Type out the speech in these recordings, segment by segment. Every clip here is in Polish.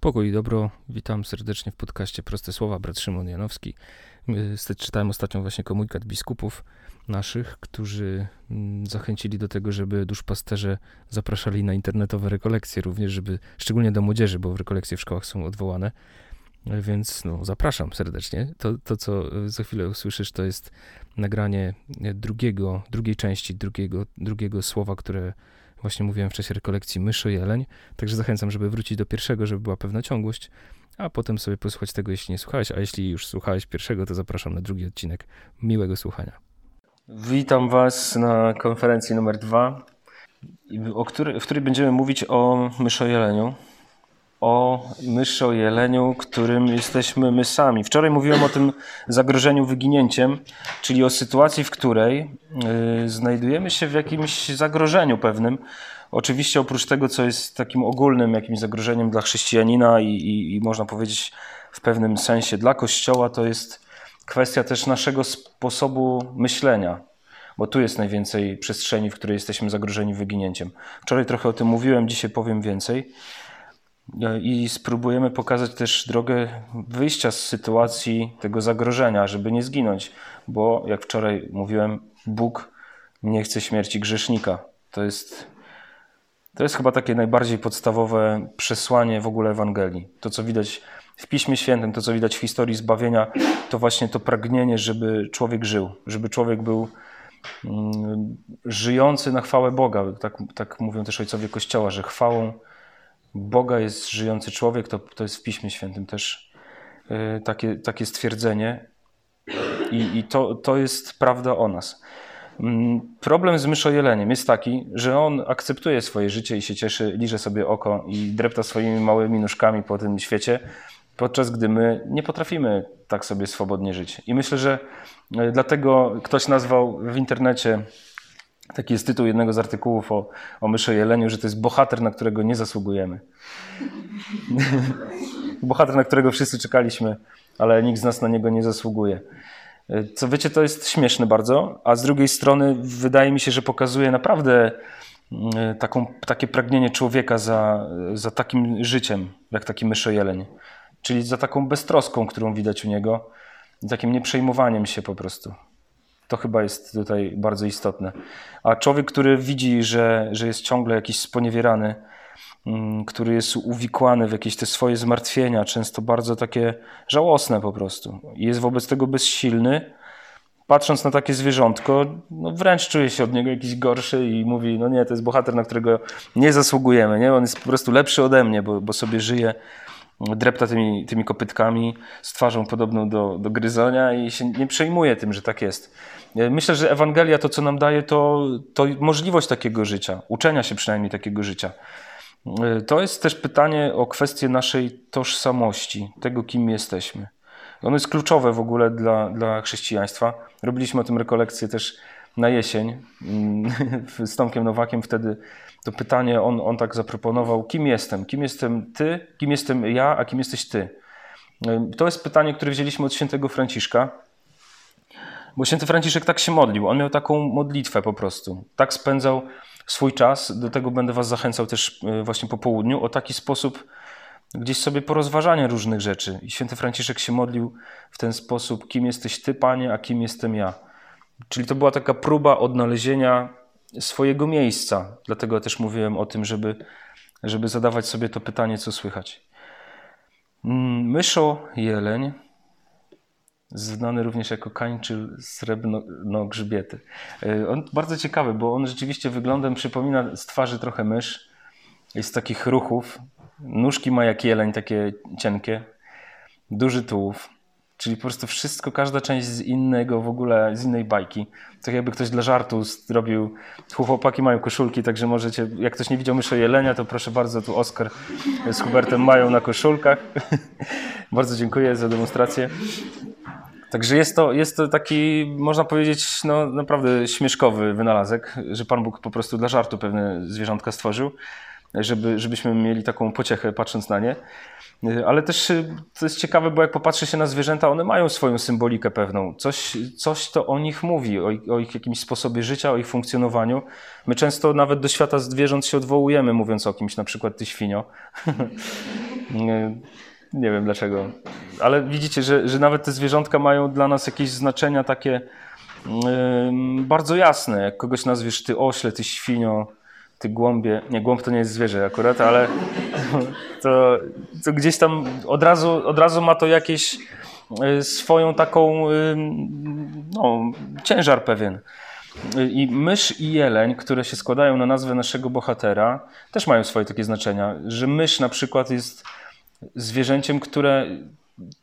Pokój i dobro, witam serdecznie w podcaście Proste Słowa, brat Szymon Janowski. Czytałem ostatnio właśnie komunikat biskupów naszych, którzy mm, zachęcili do tego, żeby duszpasterze zapraszali na internetowe rekolekcje również, żeby, szczególnie do młodzieży, bo rekolekcje w szkołach są odwołane. Więc no, zapraszam serdecznie. To, to, co za chwilę usłyszysz, to jest nagranie drugiego, drugiej części, drugiego, drugiego słowa, które Właśnie mówiłem w czasie rekolekcji myszy jeleń, także zachęcam, żeby wrócić do pierwszego, żeby była pewna ciągłość, a potem sobie posłuchać tego, jeśli nie słuchałeś, a jeśli już słuchałeś pierwszego, to zapraszam na drugi odcinek. Miłego słuchania. Witam Was na konferencji numer dwa, w której będziemy mówić o myszojeleniu o myszo jeleniu, którym jesteśmy my sami. Wczoraj mówiłem o tym zagrożeniu wyginięciem, czyli o sytuacji, w której y, znajdujemy się w jakimś zagrożeniu pewnym. Oczywiście oprócz tego, co jest takim ogólnym jakimś zagrożeniem dla chrześcijanina i, i, i można powiedzieć w pewnym sensie dla Kościoła, to jest kwestia też naszego sposobu myślenia, bo tu jest najwięcej przestrzeni, w której jesteśmy zagrożeni wyginięciem. Wczoraj trochę o tym mówiłem, dzisiaj powiem więcej. E, i spróbujemy pokazać też drogę wyjścia z sytuacji tego zagrożenia, żeby nie zginąć, bo jak wczoraj mówiłem, Bóg nie chce śmierci grzesznika. To jest, to jest chyba takie najbardziej podstawowe przesłanie w ogóle Ewangelii. To, co widać w Piśmie Świętym, to, co widać w historii zbawienia, to właśnie to pragnienie, żeby człowiek żył, żeby człowiek był mm, żyjący na chwałę Boga. Tak, tak mówią też ojcowie Kościoła, że chwałą Boga jest żyjący człowiek, to, to jest w Piśmie Świętym też yy, takie, takie stwierdzenie. I, i to, to jest prawda o nas. Mm, problem z myszojeleniem jest taki, że on akceptuje swoje życie i się cieszy, liże sobie oko i drepta swoimi małymi nóżkami po tym świecie, podczas gdy my nie potrafimy tak sobie swobodnie żyć. I myślę, że y, dlatego ktoś nazwał w internecie Taki jest tytuł jednego z artykułów o, o myszy jeleniu, że to jest bohater, na którego nie zasługujemy. bohater, na którego wszyscy czekaliśmy, ale nikt z nas na niego nie zasługuje. Co wiecie, to jest śmieszne bardzo, a z drugiej strony wydaje mi się, że pokazuje naprawdę mm, taką, takie pragnienie człowieka za, za takim życiem, jak taki myszojeleń. Czyli za taką beztroską, którą widać u niego, takim nieprzejmowaniem się po prostu. To chyba jest tutaj bardzo istotne. A człowiek, który widzi, że, że jest ciągle jakiś sponiewierany, mm, który jest uwikłany w jakieś te swoje zmartwienia, często bardzo takie żałosne po prostu, i jest wobec tego bezsilny, patrząc na takie zwierzątko, no wręcz czuje się od niego jakiś gorszy i mówi, no nie, to jest bohater, na którego nie zasługujemy, nie? on jest po prostu lepszy ode mnie, bo, bo sobie żyje drepta tymi, tymi kopytkami z twarzą podobną do, do gryzonia i się nie przejmuje tym, że tak jest. E, myślę, że Ewangelia to, co nam daje, to, to możliwość takiego życia, uczenia się przynajmniej takiego życia. E, to jest też pytanie o kwestię naszej tożsamości, tego, kim jesteśmy. Ono jest kluczowe w ogóle dla, dla chrześcijaństwa. Robiliśmy o tym rekolekcję też na jesień mm, z Tomkiem Nowakiem. Wtedy to pytanie on, on tak zaproponował: kim jestem? Kim jestem ty? Kim jestem ja? A kim jesteś ty? To jest pytanie, które wzięliśmy od świętego Franciszka. Bo święty Franciszek tak się modlił. On miał taką modlitwę po prostu. Tak spędzał swój czas. Do tego będę Was zachęcał też e, właśnie po południu. O taki sposób gdzieś sobie porozważanie różnych rzeczy. I święty Franciszek się modlił w ten sposób: kim jesteś Ty, Panie, a kim jestem ja. Czyli to była taka próba odnalezienia swojego miejsca. Dlatego też mówiłem o tym, żeby, żeby zadawać sobie to pytanie, co słychać. Mm, myszo jeleń znany również jako kańczyl srebrno-grzbiety. E, on bardzo ciekawy, bo on rzeczywiście wyglądem przypomina z twarzy trochę mysz. Jest takich ruchów. Nóżki ma jak jeleń, takie cienkie. Duży tułów. Czyli po prostu wszystko, każda część z innego w ogóle, z innej bajki. Tak jakby ktoś dla żartu zrobił, chłopaki mają koszulki, także możecie, jak ktoś nie widział myszy jelenia, to proszę bardzo, tu Oskar z Hubertem mają na koszulkach. bardzo dziękuję za demonstrację. Także jest to, jest to taki, można powiedzieć, no, naprawdę śmieszkowy wynalazek, że Pan Bóg po prostu dla żartu pewne zwierzątka stworzył, żeby, żebyśmy mieli taką pociechę patrząc na nie. Ale też to jest ciekawe, bo jak popatrzy się na zwierzęta, one mają swoją symbolikę pewną. Coś, coś to o nich mówi, o, o ich jakimś sposobie życia, o ich funkcjonowaniu. My często nawet do świata zwierząt się odwołujemy, mówiąc o kimś, na przykład ty świnio. Nie, nie wiem dlaczego. Ale widzicie, że, że nawet te zwierzątka mają dla nas jakieś znaczenia takie bardzo jasne. Jak kogoś nazwiesz ty ośle, ty świnio, ty głąbie. Nie, głąb to nie jest zwierzę akurat, ale to, to gdzieś tam od razu, od razu ma to jakieś y, swoją taką no, ciężar pewien. I mysz i jeleń, które się składają na nazwę naszego bohatera, też mają swoje takie znaczenia. Że mysz na przykład jest zwierzęciem, które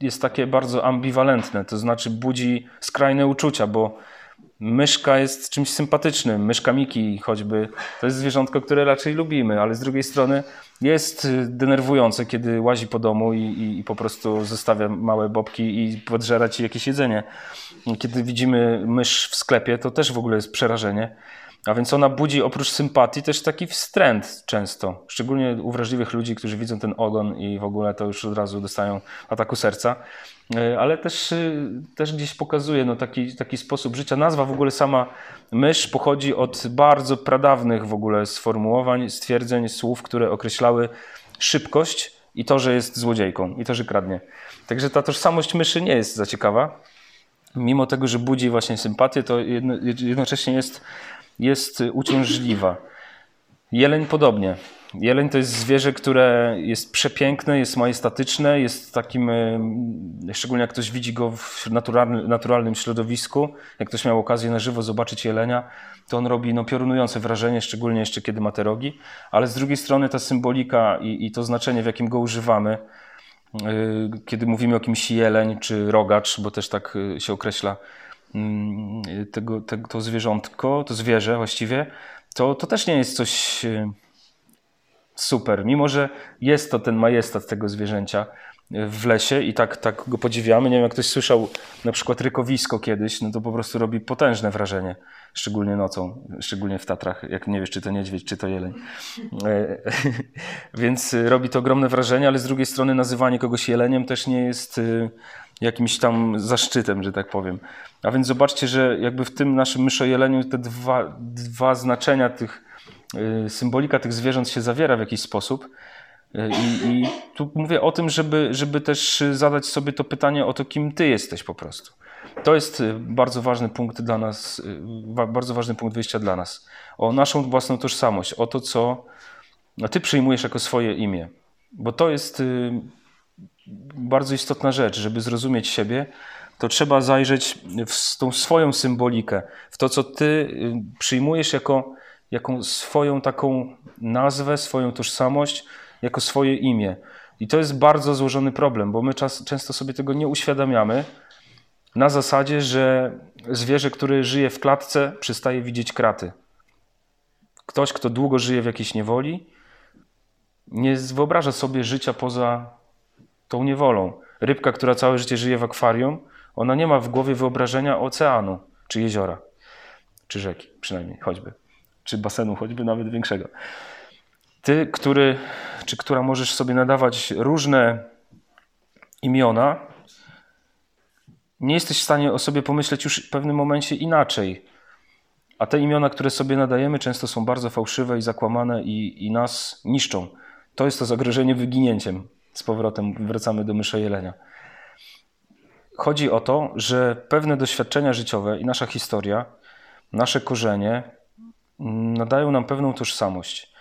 jest takie bardzo ambiwalentne, to znaczy budzi skrajne uczucia, bo myszka jest czymś sympatycznym. Myszka Miki choćby to jest zwierzątko, które raczej lubimy, ale z drugiej strony jest denerwujące, kiedy łazi po domu i, i, i po prostu zostawia małe bobki i podżera ci jakieś jedzenie. Kiedy widzimy mysz w sklepie, to też w ogóle jest przerażenie. A więc ona budzi oprócz sympatii też taki wstręt często, szczególnie u wrażliwych ludzi, którzy widzą ten ogon i w ogóle to już od razu dostają ataku serca. E, ale też, e, też gdzieś pokazuje no, taki, taki sposób życia. Nazwa w ogóle sama mysz pochodzi od bardzo pradawnych w ogóle sformułowań, stwierdzeń, słów, które określały szybkość i to, że jest złodziejką i to, że kradnie. Także ta tożsamość myszy nie jest za ciekawa. Mimo tego, że budzi właśnie sympatię, to jednocześnie jest jest uciążliwa. Jeleń podobnie. Jeleń to jest zwierzę, które jest przepiękne, jest majestatyczne, jest takim, szczególnie jak ktoś widzi go w naturalnym, środowisku, jak ktoś miał okazję na żywo zobaczyć jelenia, to on robi no, piorunujące wrażenie, szczególnie jeszcze kiedy ma te rogi, ale z drugiej strony ta symbolika i, i to znaczenie, w jakim go używamy, e, kiedy mówimy o kimś jeleń czy rogacz, bo też tak e, się określa Mm, tego, tego, to zwierzątko, to zwierzę właściwie, to, to też nie jest coś e, super. Mimo, że jest to ten majestat tego zwierzęcia w lesie i tak, tak go podziwiamy. Nie wiem, jak ktoś słyszał na przykład rykowisko kiedyś, no to po prostu robi potężne wrażenie, szczególnie nocą, szczególnie w Tatrach, jak nie wiesz, czy to niedźwiedź, czy to jeleń. E, więc robi to ogromne wrażenie, ale z drugiej strony nazywanie kogoś jeleniem też nie jest e, jakimś tam zaszczytem, że tak powiem. A więc zobaczcie, że jakby w tym naszym myszojeleniu te dwa, dwa znaczenia tych, symbolika tych zwierząt się zawiera w jakiś sposób. Y, I, I, tu mówię o tym, żeby, żeby też zadać sobie to pytanie o to, kim ty jesteś po prostu. To jest y, bardzo ważny punkt dla nas, bardzo ważny punkt wyjścia dla nas. O naszą własną tożsamość, o to, co ty przyjmujesz jako swoje imię. Bo to jest bardzo istotna rzecz, żeby zrozumieć siebie, to trzeba zajrzeć w tą swoją symbolikę, w to, co ty y, przyjmujesz jako, jako swoją taką nazwę, swoją tożsamość, jako swoje imię. I to jest bardzo złożony problem, bo my czas, często sobie tego nie uświadamiamy na zasadzie, że zwierzę, które żyje w klatce, przestaje widzieć kraty. Ktoś, kto długo żyje w jakiejś niewoli, nie wyobraża sobie życia poza tą niewolą. Rybka, która całe życie żyje w akwarium, ona nie ma w głowie wyobrażenia oceanu, czy jeziora, czy rzeki, przynajmniej choćby, czy basenu, choćby nawet większego. Ty, który, czy która możesz sobie nadawać różne imiona, nie jesteś w stanie o sobie pomyśleć już w pewnym momencie inaczej. A te imiona, które sobie nadajemy, często są bardzo fałszywe i zakłamane i, i nas niszczą. To jest to zagrożenie wyginięciem. Z powrotem wracamy do mysza jelenia. Chodzi o to, że pewne doświadczenia życiowe i nasza historia, nasze korzenie nadają nam pewną tożsamość.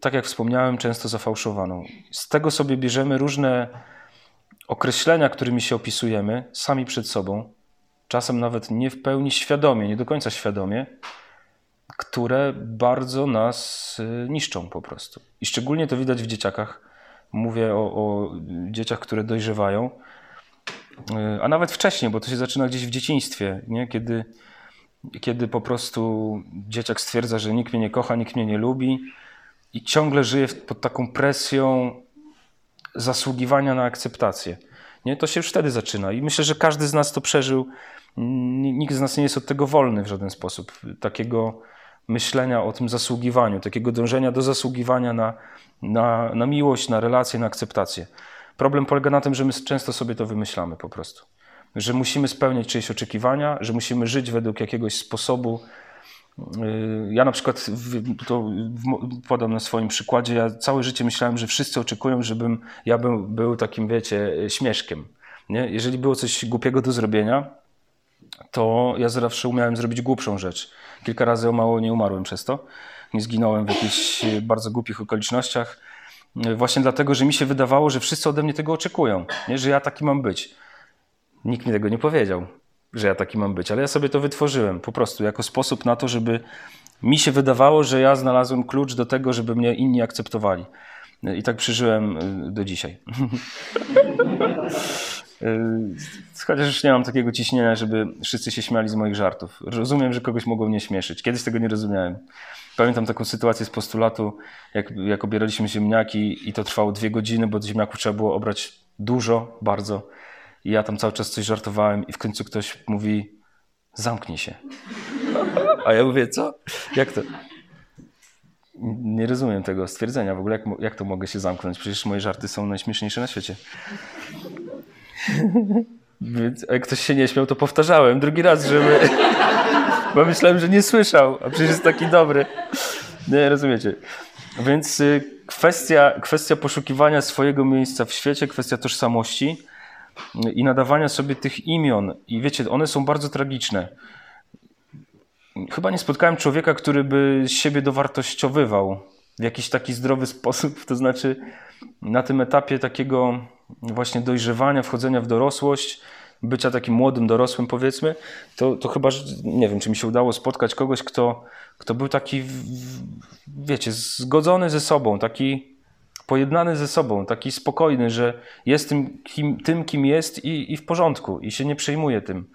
Tak jak wspomniałem, często zafałszowaną. Z tego sobie bierzemy różne określenia, którymi się opisujemy, sami przed sobą, czasem nawet nie w pełni świadomie, nie do końca świadomie, które bardzo nas y, niszczą po prostu. I szczególnie to widać w dzieciakach. Mówię o, o dzieciach, które dojrzewają a nawet wcześniej, bo to się zaczyna gdzieś w dzieciństwie, nie? Kiedy, kiedy po prostu dzieciak stwierdza, że nikt mnie nie kocha, nikt mnie nie lubi i ciągle żyje pod taką presją zasługiwania na akceptację. Nie? To się już wtedy zaczyna i myślę, że każdy z nas to przeżył. Nikt z nas nie jest od tego wolny w żaden sposób. Takiego myślenia o tym zasługiwaniu, takiego dążenia do zasługiwania na, na, na miłość, na relacje, na akceptację. Problem polega na tym, że my często sobie to wymyślamy po prostu. Że musimy spełniać czyjeś oczekiwania, że musimy żyć według jakiegoś sposobu, Ja na przykład, to podam na swoim przykładzie, ja całe życie myślałem, że wszyscy oczekują, żebym ja był, był takim, wiecie, śmieszkiem. Nie? Jeżeli było coś głupiego do zrobienia, to ja zawsze umiałem zrobić głupszą rzecz. Kilka razy o mało nie umarłem przez to. Nie zginąłem w jakichś bardzo głupich okolicznościach. Właśnie dlatego, że mi się wydawało, że wszyscy ode mnie tego oczekują, nie? że ja taki mam być. Nikt mi tego nie powiedział, że ja taki mam być, ale ja sobie to wytworzyłem po prostu jako sposób na to, żeby mi się wydawało, że ja znalazłem klucz do tego, żeby mnie inni akceptowali. I tak przeżyłem y, do dzisiaj. Y, chociaż już nie mam takiego ciśnienia, żeby wszyscy się śmiali z moich żartów. Rozumiem, że kogoś mogą mnie śmieszyć. Kiedyś tego nie rozumiałem. Pamiętam taką sytuację z postulatu, jak, jak obieraliśmy ziemniaki i to trwało dwie godziny, bo ziemniaków trzeba było obrać dużo, bardzo. I ja tam cały czas coś żartowałem i w końcu ktoś mówi zamknij się. A ja mówię, co? Jak to? Nie rozumiem tego stwierdzenia w ogóle, jak, jak to mogę się zamknąć? Przecież moje żarty są najśmieszniejsze na świecie. Więc jak ktoś się nie śmiał, to powtarzałem drugi raz, żeby... Bo myślałem, że nie słyszał, a przecież jest taki dobry. Nie, rozumiecie. Więc y, kwestia, kwestia poszukiwania swojego miejsca w świecie, kwestia tożsamości i nadawania sobie tych imion. I wiecie, one są bardzo tragiczne. Chyba nie spotkałem człowieka, który by siebie dowartościowywał w jakiś taki zdrowy sposób. To znaczy, na tym etapie takiego właśnie dojrzewania, wchodzenia w dorosłość, bycia takim młodym dorosłym, powiedzmy, to, to chyba, nie wiem, czy mi się udało spotkać kogoś, kto, kto był taki, wiecie, zgodzony ze sobą, taki pojednany ze sobą, taki spokojny, że jest tym, kim, tym, kim jest i, i w porządku, i się nie przejmuje tym.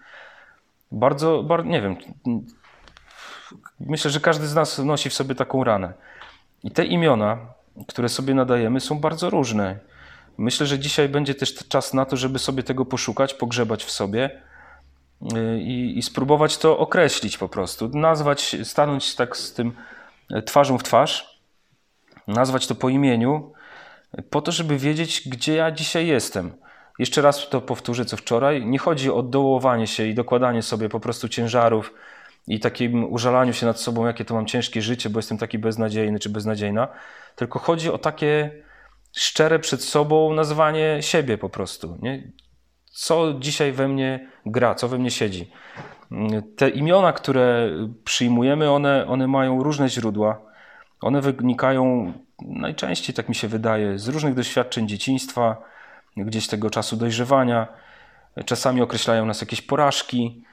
Bardzo, bardzo, nie wiem, myślę, że każdy z nas nosi w sobie taką ranę. I te imiona, które sobie nadajemy, są bardzo różne. Myślę, że dzisiaj będzie też czas na to, żeby sobie tego poszukać, pogrzebać w sobie y, i, i spróbować to określić po prostu. Nazwać, stanąć tak z tym e, twarzą w twarz, nazwać to po imieniu, po to, żeby wiedzieć, gdzie ja dzisiaj jestem. Jeszcze raz to powtórzę, co wczoraj. Nie chodzi o dołowanie się i dokładanie sobie po prostu ciężarów i takim użalaniu się nad sobą, jakie to mam ciężkie życie, bo jestem taki beznadziejny czy beznadziejna, tylko chodzi o takie szczere przed sobą nazwanie siebie po prostu. Nie? Co dzisiaj we mnie gra, co we mnie siedzi. Te imiona, które przyjmujemy, one, one mają różne źródła. One wynikają najczęściej, tak mi się wydaje, z różnych doświadczeń dzieciństwa, gdzieś tego czasu dojrzewania. Czasami określają nas jakieś porażki,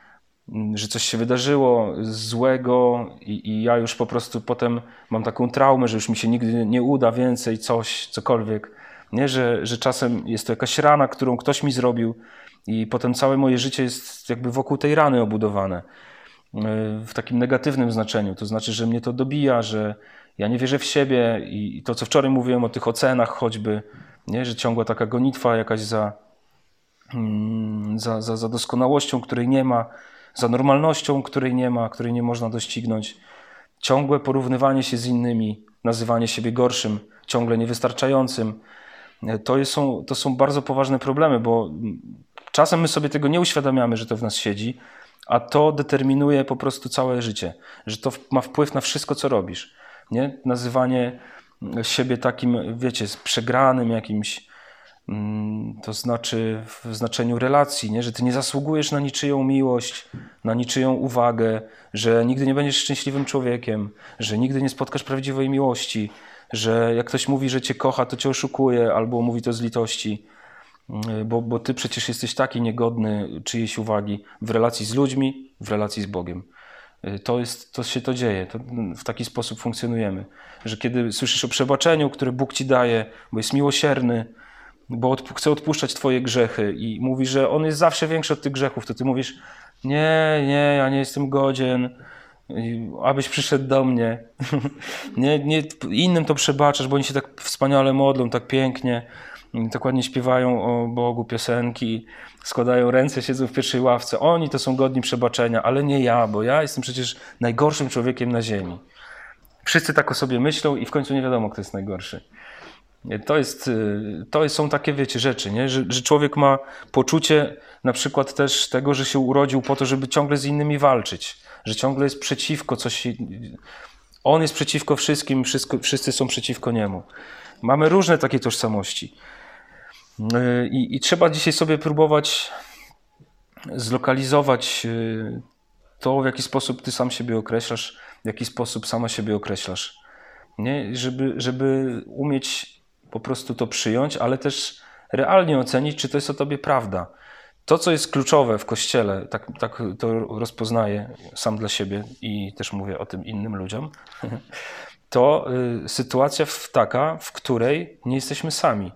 Mm, że coś się wydarzyło złego i, i, ja już po prostu potem mam taką traumę, że już mi się nigdy nie uda więcej coś, cokolwiek. Nie, że, że czasem jest to jakaś rana, którą ktoś mi zrobił i potem całe moje życie jest jakby wokół tej rany obudowane. Y, w takim negatywnym znaczeniu. To znaczy, że mnie to dobija, że ja nie wierzę w siebie i to, co wczoraj mówiłem o tych ocenach choćby, nie, że ciągła taka gonitwa jakaś za, mm, za, za, za doskonałością, której nie ma za normalnością, której nie ma, której nie można doścignąć, ciągłe porównywanie się z innymi, nazywanie siebie gorszym, ciągle niewystarczającym. To są, to są bardzo poważne problemy, bo czasem my sobie tego nie uświadamiamy, że to w nas siedzi, a to determinuje po prostu całe życie, że to ma wpływ na wszystko, co robisz. Nie? Nazywanie siebie takim, wiecie, przegranym jakimś, Mm, to znaczy w znaczeniu relacji, nie? że ty nie zasługujesz na niczyją miłość, na niczyją uwagę, że nigdy nie będziesz szczęśliwym człowiekiem, że nigdy nie spotkasz prawdziwej miłości, że jak ktoś mówi, że cię kocha, to cię oszukuje, albo mówi to z litości, mm, bo, bo ty przecież jesteś taki niegodny czyjejś uwagi w relacji z ludźmi, w relacji z Bogiem. Y, to, jest, to się to dzieje, to w taki sposób funkcjonujemy, że kiedy słyszysz o przebaczeniu, które Bóg ci daje, bo jest miłosierny, bo od, chce odpuszczać twoje grzechy i mówi, że on jest zawsze większy od tych grzechów, to ty mówisz, nie, nie, ja nie jestem godzien, abyś przyszedł do mnie. nie, nie, innym to przebaczasz, bo oni się tak wspaniale modlą, tak pięknie, tak ładnie śpiewają o Bogu piosenki, składają ręce, siedzą w pierwszej ławce. Oni to są godni przebaczenia, ale nie ja, bo ja jestem przecież najgorszym człowiekiem na ziemi. Wszyscy tak o sobie myślą i w końcu nie wiadomo, kto jest najgorszy. To, jest, y, to są takie, wiecie, rzeczy, nie? Że, że człowiek ma poczucie na przykład też tego, że się urodził po to, żeby ciągle z innymi walczyć, że ciągle jest przeciwko coś. On jest przeciwko wszystkim, wszystko, wszyscy są przeciwko niemu. Mamy różne takie tożsamości. I, I, trzeba dzisiaj sobie próbować zlokalizować y, to, w jaki sposób ty sam siebie określasz, w jaki sposób sama siebie określasz. Nie? Żeby, żeby umieć po prostu to przyjąć, ale też realnie ocenić, czy to jest o tobie prawda. To, co jest kluczowe w kościele, tak, tak to rozpoznaję sam dla siebie i też mówię o tym innym ludziom, to y, sytuacja taka, w której nie jesteśmy sami.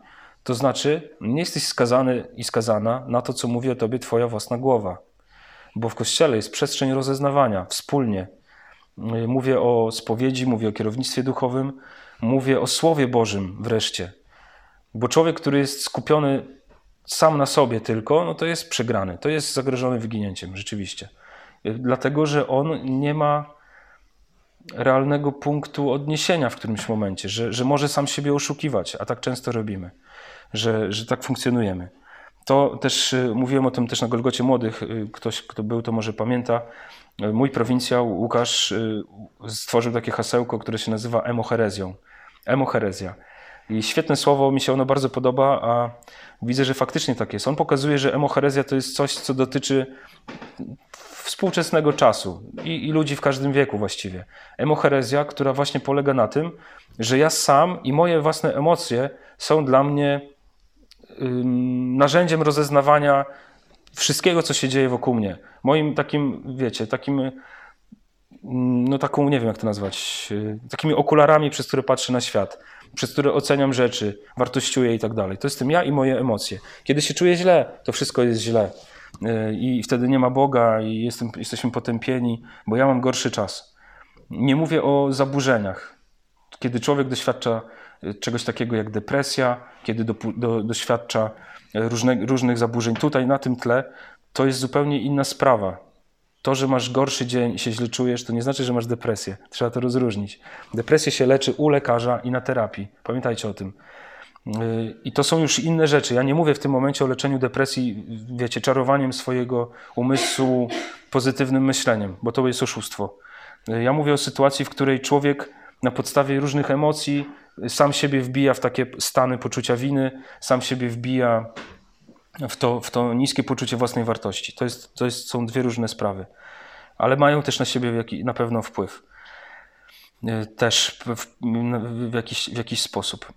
To znaczy, nie jesteś skazany i skazana na to, co mówi o tobie Twoja własna głowa. Bo w kościele jest przestrzeń rozeznawania wspólnie. Y, mówię o spowiedzi, mówię o kierownictwie duchowym, mówię o Słowie Bożym wreszcie. Bo człowiek, który jest skupiony sam na sobie tylko, no to jest przegrany, to jest zagrożony wyginięciem, rzeczywiście. Y, dlatego, że on nie ma realnego punktu odniesienia w którymś momencie, że, że może sam siebie oszukiwać, a tak często robimy że, że tak funkcjonujemy. To też y, mówiłem o tym też na Golgocie Młodych. Y, ktoś, kto był, to może pamięta. Y, mój prowincjał Łukasz stworzył takie hasełko, które się nazywa emoherezją. Emoherezja. I świetne słowo, mi się ono bardzo podoba, a widzę, że faktycznie tak jest. On pokazuje, że emoherezja to jest coś, co dotyczy współczesnego czasu i, i, ludzi w każdym wieku właściwie. Emoherezja, która właśnie polega na tym, że ja sam i moje własne emocje są dla mnie narzędziem rozeznawania wszystkiego, co się dzieje wokół mnie. Moim takim, wiecie, takim, no taką, nie wiem jak to nazwać, y, takimi okularami, przez które patrzę na świat, przez które oceniam rzeczy, wartościuję i tak dalej. To jestem ja i moje emocje. Kiedy się czuję źle, to wszystko jest źle. Y, I wtedy nie ma Boga i jestem, jesteśmy potępieni, bo ja mam gorszy czas. Nie mówię o zaburzeniach. Kiedy człowiek doświadcza czegoś takiego jak depresja, kiedy do, do, doświadcza różne, różnych zaburzeń. Tutaj na tym tle to jest zupełnie inna sprawa. To, że masz gorszy dzień się źle czujesz, to nie znaczy, że masz depresję. Trzeba to rozróżnić. Depresję się leczy u lekarza i na terapii. Pamiętajcie o tym. I to są już inne rzeczy. Ja nie mówię w tym momencie o leczeniu depresji, wiecie, czarowaniem swojego umysłu pozytywnym myśleniem, bo to jest oszustwo. Ja mówię o sytuacji, w której człowiek na podstawie różnych emocji sam siebie wbija w takie stany poczucia winy, sam siebie wbija w to, w to niskie poczucie własnej wartości. To, jest, to jest, są dwie różne sprawy, ale mają też na siebie na pewno wpływ. E, też w, w, jakiś, w jakiś sposób.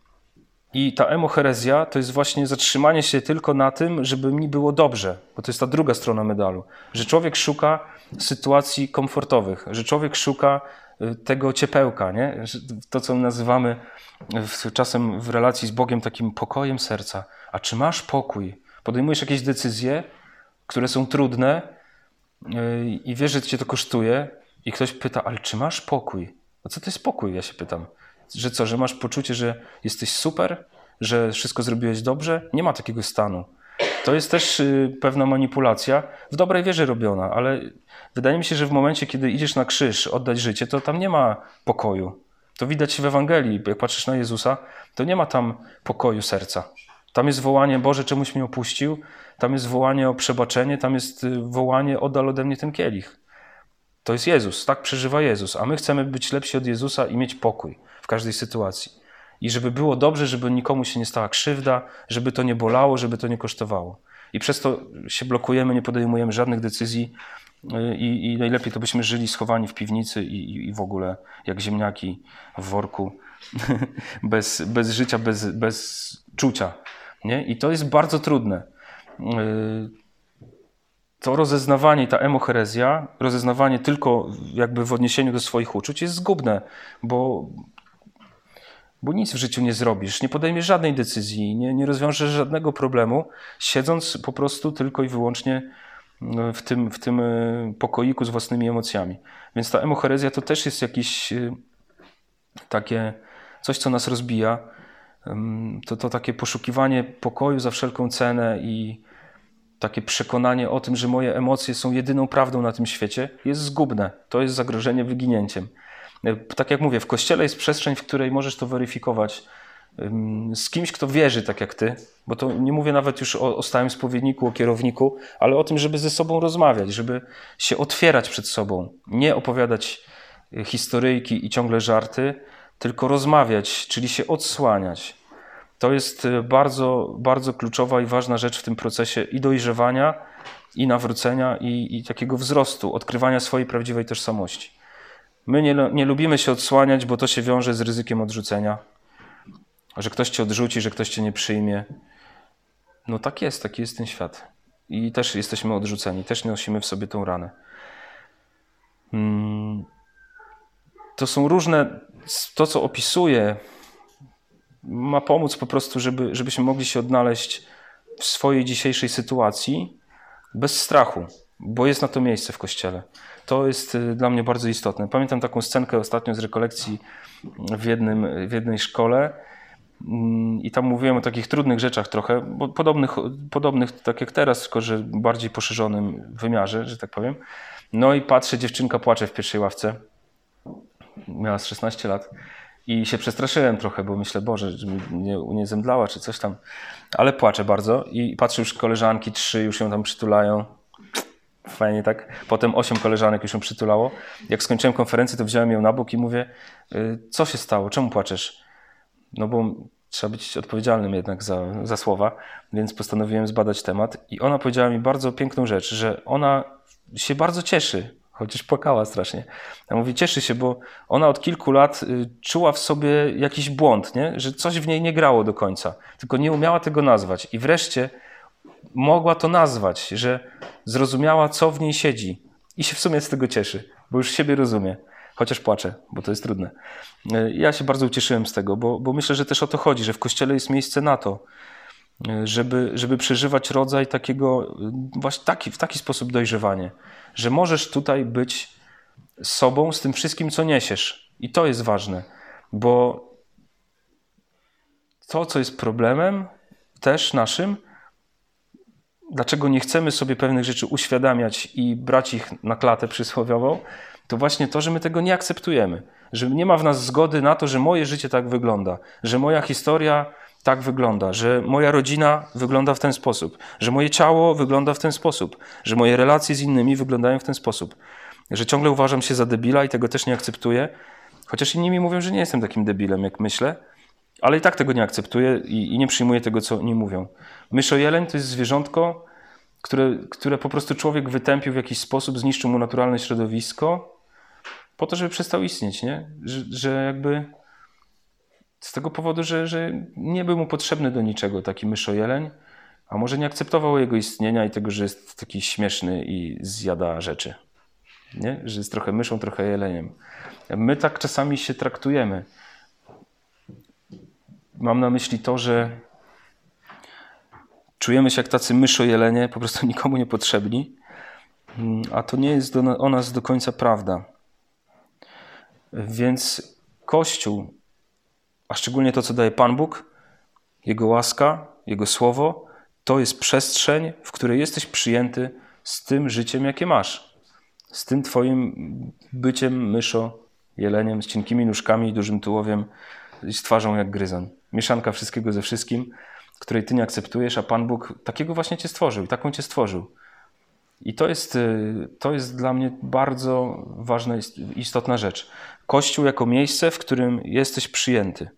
I ta emoherezja to jest właśnie zatrzymanie się tylko na tym, żeby mi było dobrze, bo to jest ta druga strona medalu, że człowiek szuka sytuacji komfortowych, że człowiek szuka tego ciepełka, nie? to co nazywamy czasem w relacji z Bogiem takim pokojem serca. A czy masz pokój? Podejmujesz jakieś decyzje, które są trudne y, i wiesz, że cię to kosztuje i ktoś pyta, ale czy masz pokój? A co to jest pokój? Ja się pytam. Że co, że masz poczucie, że jesteś super, że wszystko zrobiłeś dobrze? Nie ma takiego stanu. To jest też y, pewna manipulacja, w dobrej wierze robiona, ale wydaje mi się, że w momencie, kiedy idziesz na krzyż, oddać życie, to tam nie ma pokoju. To widać w Ewangelii, jak patrzysz na Jezusa, to nie ma tam pokoju serca. Tam jest wołanie, Boże, czemuś mnie opuścił, tam jest wołanie o przebaczenie, tam jest y, wołanie, oddal ode mnie ten kielich. To jest Jezus, tak przeżywa Jezus, a my chcemy być lepsi od Jezusa i mieć pokój w każdej sytuacji. I żeby było dobrze, żeby nikomu się nie stała krzywda, żeby to nie bolało, żeby to nie kosztowało. I przez to się blokujemy, nie podejmujemy żadnych decyzji y, i, i najlepiej to byśmy żyli schowani w piwnicy i, i w ogóle jak ziemniaki w worku, bez, bez życia, bez, bez czucia. Nie? I to jest bardzo trudne. Y, to rozeznawanie, ta emoherezja, rozeznawanie tylko jakby w odniesieniu do swoich uczuć jest zgubne, bo, bo nic w życiu nie zrobisz, nie podejmiesz żadnej decyzji, nie, nie rozwiążesz żadnego problemu, siedząc po prostu tylko i wyłącznie no, w tym, w tym e, pokoiku z własnymi emocjami. Więc ta emoherezja to też jest jakieś e, takie coś, co nas rozbija. To, to takie poszukiwanie pokoju za wszelką cenę i takie przekonanie o tym, że moje emocje są jedyną prawdą na tym świecie, jest zgubne. To jest zagrożenie wyginięciem. Tak jak mówię, w kościele jest przestrzeń, w której możesz to weryfikować z kimś, kto wierzy tak jak ty, bo to nie mówię nawet już o, o stałym spowiedniku, o kierowniku, ale o tym, żeby ze sobą rozmawiać, żeby się otwierać przed sobą, nie opowiadać y, historyjki i ciągle żarty, tylko rozmawiać, czyli się odsłaniać. To jest y, bardzo, bardzo kluczowa i ważna rzecz w tym procesie i dojrzewania, i nawrócenia, i, i takiego wzrostu, odkrywania swojej prawdziwej tożsamości. My nie, nie lubimy się odsłaniać, bo to się wiąże z ryzykiem odrzucenia, że ktoś cię odrzuci, że ktoś cię nie przyjmie. No tak jest, taki jest ten świat. I też jesteśmy odrzuceni, też nosimy w sobie tą ranę. Hmm. To są różne, to co opisuję, ma pomóc po prostu, żeby, żebyśmy mogli się odnaleźć w swojej dzisiejszej sytuacji bez strachu, bo jest na to miejsce w kościele. To jest y, dla mnie bardzo istotne. Pamiętam taką scenkę ostatnio z rekolekcji w, jednym, w jednej szkole mm, i tam mówiłem o takich trudnych rzeczach trochę, podobnych, podobnych tak jak teraz, tylko że bardziej poszerzonym wymiarze, że tak powiem. No i patrzę, dziewczynka płacze w pierwszej ławce. Miała 16 lat. I się przestraszyłem trochę, bo myślę, Boże, że nie, nie zemdlała czy coś tam. Ale płaczę bardzo i patrzę już koleżanki, trzy już ją tam przytulają. Fajnie tak. Potem osiem koleżanek już ją przytulało. Jak skończyłem konferencję, to wziąłem ją na bok i mówię, y, co się stało, czemu płaczesz? No bo trzeba być odpowiedzialnym jednak za, za słowa, więc postanowiłem zbadać temat. I ona powiedziała mi bardzo piękną rzecz, że ona się bardzo cieszy, chociaż płakała strasznie. Ja mówi, cieszy się, bo ona od kilku lat y, czuła w sobie jakiś błąd, nie? że coś w niej nie grało do końca, tylko nie umiała tego nazwać. I wreszcie mogła to nazwać, że zrozumiała, co w niej siedzi. I się w sumie z tego cieszy, bo już siebie rozumie. Chociaż płaczę, bo to jest trudne. Y, ja się bardzo ucieszyłem z tego, bo, bo myślę, że też o to chodzi, że w kościele jest miejsce na to, y, żeby, żeby przeżywać rodzaj takiego, właśnie taki, w taki sposób dojrzewanie że możesz tutaj być sobą z tym wszystkim, co niesiesz. I to jest ważne, bo to, co jest problemem też naszym, dlaczego nie chcemy sobie pewnych rzeczy uświadamiać i brać ich na klatę przysłowiową, to właśnie to, że my tego nie akceptujemy. Że nie ma w nas zgody na to, że moje życie tak wygląda, że moja historia tak wygląda, że moja rodzina wygląda w ten sposób, że moje ciało wygląda w ten sposób, że moje relacje z innymi wyglądają w ten sposób, że ciągle uważam się za debila i tego też nie akceptuję, chociaż inni mi mówią, że nie jestem takim debilem, jak myślę, ale i tak tego nie akceptuję i, i nie przyjmuję tego, co oni mówią. Myszojeleń to jest zwierzątko, które, które po prostu człowiek wytępił w jakiś sposób, zniszczył mu naturalne środowisko, po to, żeby przestał istnieć, nie? Że, że jakby z tego powodu, że, że nie był mu potrzebny do niczego taki myszojeleń, a może nie akceptował jego istnienia i tego, że jest taki śmieszny i zjada rzeczy. Nie? Że jest trochę myszą, trochę jeleniem. My tak czasami się traktujemy. Mam na myśli to, że czujemy się jak tacy myszojelenie, po prostu nikomu niepotrzebni, a to nie jest do, o nas do końca prawda. Więc Kościół a szczególnie to, co daje Pan Bóg, Jego łaska, Jego słowo, to jest przestrzeń, w której jesteś przyjęty z tym życiem, jakie masz. Z tym Twoim byciem myszo, jeleniem, z cienkimi nóżkami i dużym tułowiem, z twarzą jak gryzon. Mieszanka wszystkiego ze wszystkim, której Ty nie akceptujesz, a Pan Bóg takiego właśnie Cię stworzył i taką Cię stworzył. I to jest, y, to jest dla mnie bardzo ważna, istotna rzecz. Kościół jako miejsce, w którym jesteś przyjęty.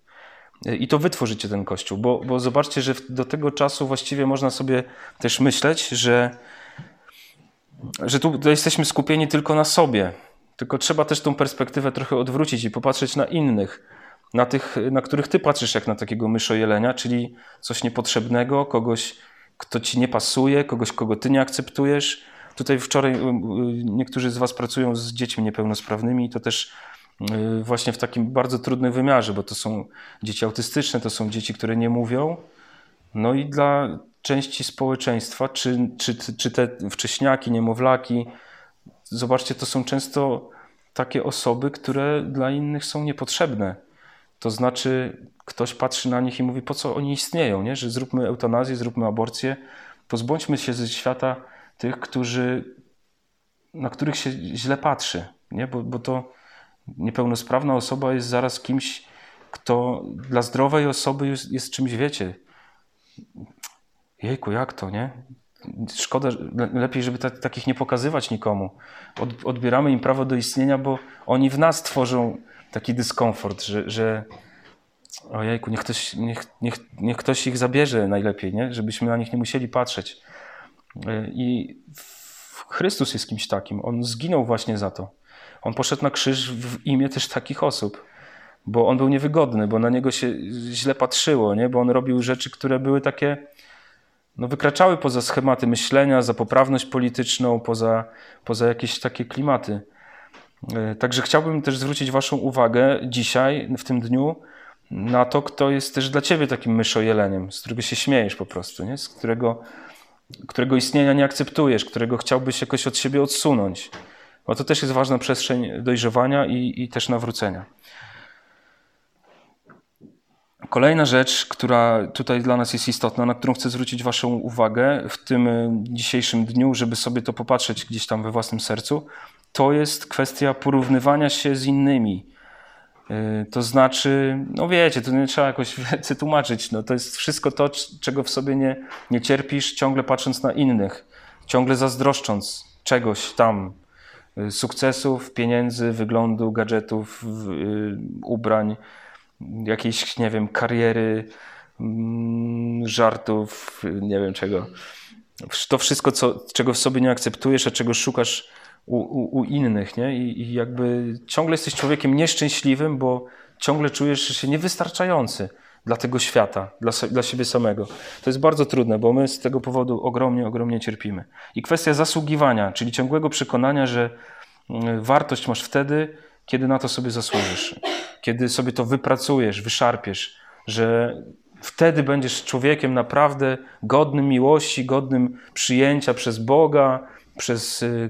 I to wytworzycie ten kościół, bo, bo zobaczcie, że do tego czasu właściwie można sobie też myśleć, że, że tu jesteśmy skupieni tylko na sobie. Tylko trzeba też tą perspektywę trochę odwrócić i popatrzeć na innych, na tych, na których ty patrzysz jak na takiego myszojelenia, czyli coś niepotrzebnego, kogoś, kto ci nie pasuje, kogoś, kogo ty nie akceptujesz. Tutaj wczoraj y, y, niektórzy z was pracują z dziećmi niepełnosprawnymi i to też Y, właśnie w takim bardzo trudnym wymiarze, bo to są dzieci autystyczne, to są dzieci, które nie mówią. No i dla części społeczeństwa, czy, czy, czy te wcześniaki, niemowlaki, zobaczcie, to są często takie osoby, które dla innych są niepotrzebne. To znaczy, ktoś patrzy na nich i mówi, po co oni istnieją, nie? że zróbmy eutanazję, zróbmy aborcję, pozbądźmy się ze świata tych, którzy, na których się źle patrzy, nie? Bo, bo to niepełnosprawna osoba jest zaraz kimś, kto dla zdrowej osoby jest, jest czymś, wiecie, jejku, jak to, nie? Szkoda, lepiej, żeby takich nie pokazywać nikomu. Od, odbieramy im prawo do istnienia, bo oni w nas tworzą taki dyskomfort, że, że ojejku, niech ktoś, niech, niech, niech ktoś ich zabierze najlepiej, nie? żebyśmy na nich nie musieli patrzeć. I Chrystus jest kimś takim. On zginął właśnie za to. On poszedł na krzyż w imię też takich osób, bo on był niewygodny, bo na niego się źle patrzyło, nie? bo on robił rzeczy, które były takie, no wykraczały poza schematy myślenia, za poprawność polityczną, poza, poza jakieś takie klimaty. E, także chciałbym też zwrócić Waszą uwagę dzisiaj, w tym dniu, na to, kto jest też dla Ciebie takim myszojeleniem, z którego się śmiejesz po prostu, nie? z którego którego istnienia nie akceptujesz, którego chciałbyś jakoś od siebie odsunąć. Bo to też jest ważna przestrzeń dojrzewania i, i też nawrócenia. Kolejna rzecz, która tutaj dla nas jest istotna, na którą chcę zwrócić Waszą uwagę w tym dzisiejszym dniu, żeby sobie to popatrzeć gdzieś tam we własnym sercu, to jest kwestia porównywania się z innymi. Y, to znaczy, no wiecie, to nie trzeba jakoś więcej. No to jest wszystko to, czego w sobie nie, nie cierpisz, ciągle patrząc na innych, ciągle zazdroszcząc czegoś tam, y, sukcesów, pieniędzy, wyglądu, gadżetów, y, ubrań, jakiejś, nie wiem, kariery, mm, żartów, nie wiem czego. To wszystko, co, czego w sobie nie akceptujesz, a czego szukasz u, u, u innych, nie? I, I, jakby ciągle jesteś człowiekiem nieszczęśliwym, bo ciągle czujesz się niewystarczający dla tego świata, dla, dla siebie samego. To jest bardzo trudne, bo my z tego powodu ogromnie, ogromnie cierpimy. I kwestia zasługiwania, czyli ciągłego przekonania, że mm, wartość masz wtedy, kiedy na to sobie zasłużysz, kiedy sobie to wypracujesz, wyszarpiesz, że wtedy będziesz człowiekiem naprawdę godnym miłości, godnym przyjęcia przez Boga, przez y,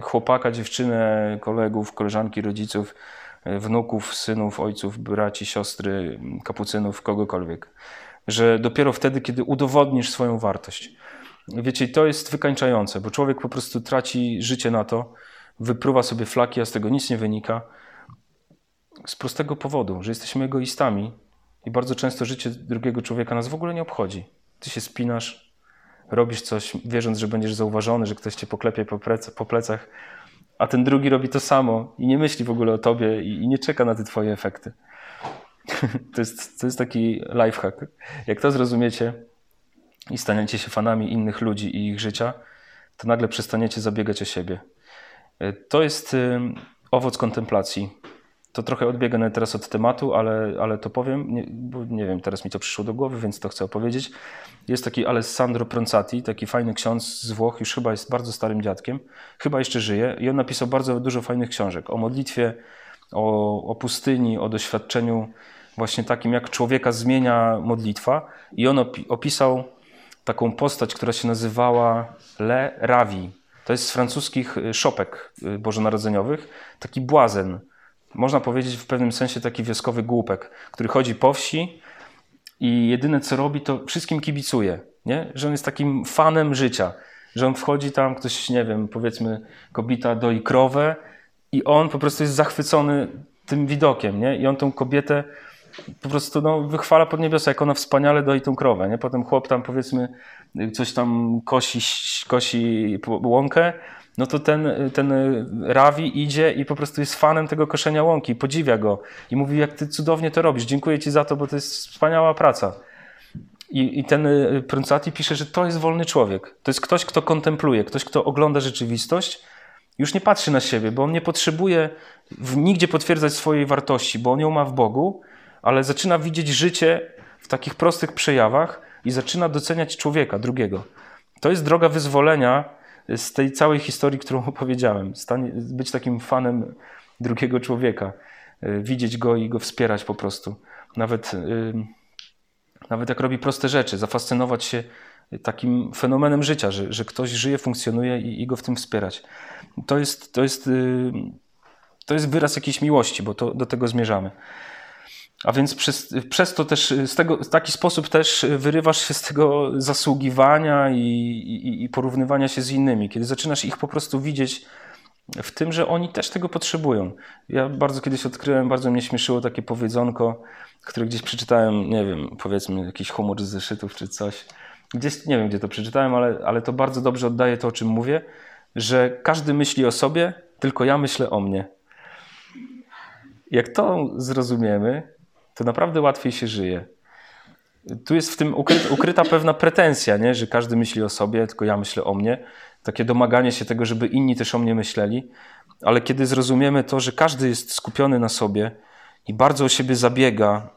chłopaka, dziewczynę, kolegów, koleżanki, rodziców, y, wnuków, synów, ojców, braci, siostry, kapucynów, kogokolwiek. Że dopiero wtedy, kiedy udowodnisz swoją wartość. Wiecie, to jest wykańczające, bo człowiek po prostu traci życie na to, wypruwa sobie flaki, a z tego nic nie wynika. Z prostego powodu, że jesteśmy egoistami i bardzo często życie drugiego człowieka nas w ogóle nie obchodzi. Ty się spinasz, robisz coś, wierząc, że będziesz zauważony, że ktoś cię poklepie po, po plecach, a ten drugi robi to samo i nie myśli w ogóle o tobie i, i nie czeka na te twoje efekty. to, jest, to jest taki lifehack. Jak to zrozumiecie i staniecie się fanami innych ludzi i ich życia, to nagle przestaniecie zabiegać o siebie. To jest owoc kontemplacji. To trochę odbiega teraz od tematu, ale, ale to powiem, nie, bo nie wiem, teraz mi to przyszło do głowy, więc to chcę opowiedzieć. Jest taki Alessandro Proncati, taki fajny ksiądz z Włoch, już chyba jest bardzo starym dziadkiem, chyba jeszcze żyje i on napisał bardzo dużo fajnych książek o modlitwie, o, o pustyni, o doświadczeniu właśnie takim, jak człowieka zmienia modlitwa. I on opisał taką postać, która się nazywała Le Ravi. To jest z francuskich szopek y, bożonarodzeniowych, taki błazen, można powiedzieć w pewnym sensie taki wioskowy głupek, który chodzi po wsi i jedyne co robi, to wszystkim kibicuje. Nie? Że on jest takim fanem życia. Że on wchodzi tam, ktoś, nie wiem, powiedzmy, kobieta doi krowę i on po prostu jest zachwycony tym widokiem. Nie? I on tą kobietę po prostu no, wychwala pod niebiosa, jak ona wspaniale doi tą krowę. Nie? Potem chłop tam, powiedzmy, coś tam kosi, kosi łąkę, no to ten, ten Rawi idzie i po prostu jest fanem tego koszenia łąki, podziwia go i mówi, jak ty cudownie to robisz, dziękuję ci za to, bo to jest wspaniała praca. I, I ten y, Pruncati pisze, że to jest wolny człowiek. To jest ktoś, kto kontempluje, ktoś, kto ogląda rzeczywistość, już nie patrzy na siebie, bo on nie potrzebuje nigdzie potwierdzać swojej wartości, bo on ją ma w Bogu, ale zaczyna widzieć życie w takich prostych przejawach i zaczyna doceniać człowieka, drugiego. To jest droga wyzwolenia z tej całej historii, którą opowiedziałem. Stanie, być takim fanem drugiego człowieka, y, widzieć go i go wspierać po prostu. Nawet, y, nawet jak robi proste rzeczy, zafascynować się takim fenomenem życia, że, że ktoś żyje, funkcjonuje i, i go w tym wspierać. To jest, to, jest, y, to jest wyraz jakiejś miłości, bo to, do tego zmierzamy. A więc przez, przez to też, z tego, w taki sposób też wyrywasz się z tego zasługiwania i, i, i, porównywania się z innymi. Kiedy zaczynasz ich po prostu widzieć w tym, że oni też tego potrzebują. Ja bardzo kiedyś odkryłem, bardzo mnie śmieszyło takie powiedzonko, które gdzieś przeczytałem, nie wiem, powiedzmy jakiś humor z zeszytów czy coś. Gdzieś, nie wiem gdzie to przeczytałem, ale, ale to bardzo dobrze oddaje to, o czym mówię, że każdy myśli o sobie, tylko ja myślę o mnie. Jak to zrozumiemy, to naprawdę łatwiej się żyje. Tu jest w tym ukryta, ukryta pewna pretensja, nie? że każdy myśli o sobie, tylko ja myślę o mnie. Takie domaganie się tego, żeby inni też o mnie myśleli. Ale kiedy zrozumiemy to, że każdy jest skupiony na sobie i bardzo o siebie zabiega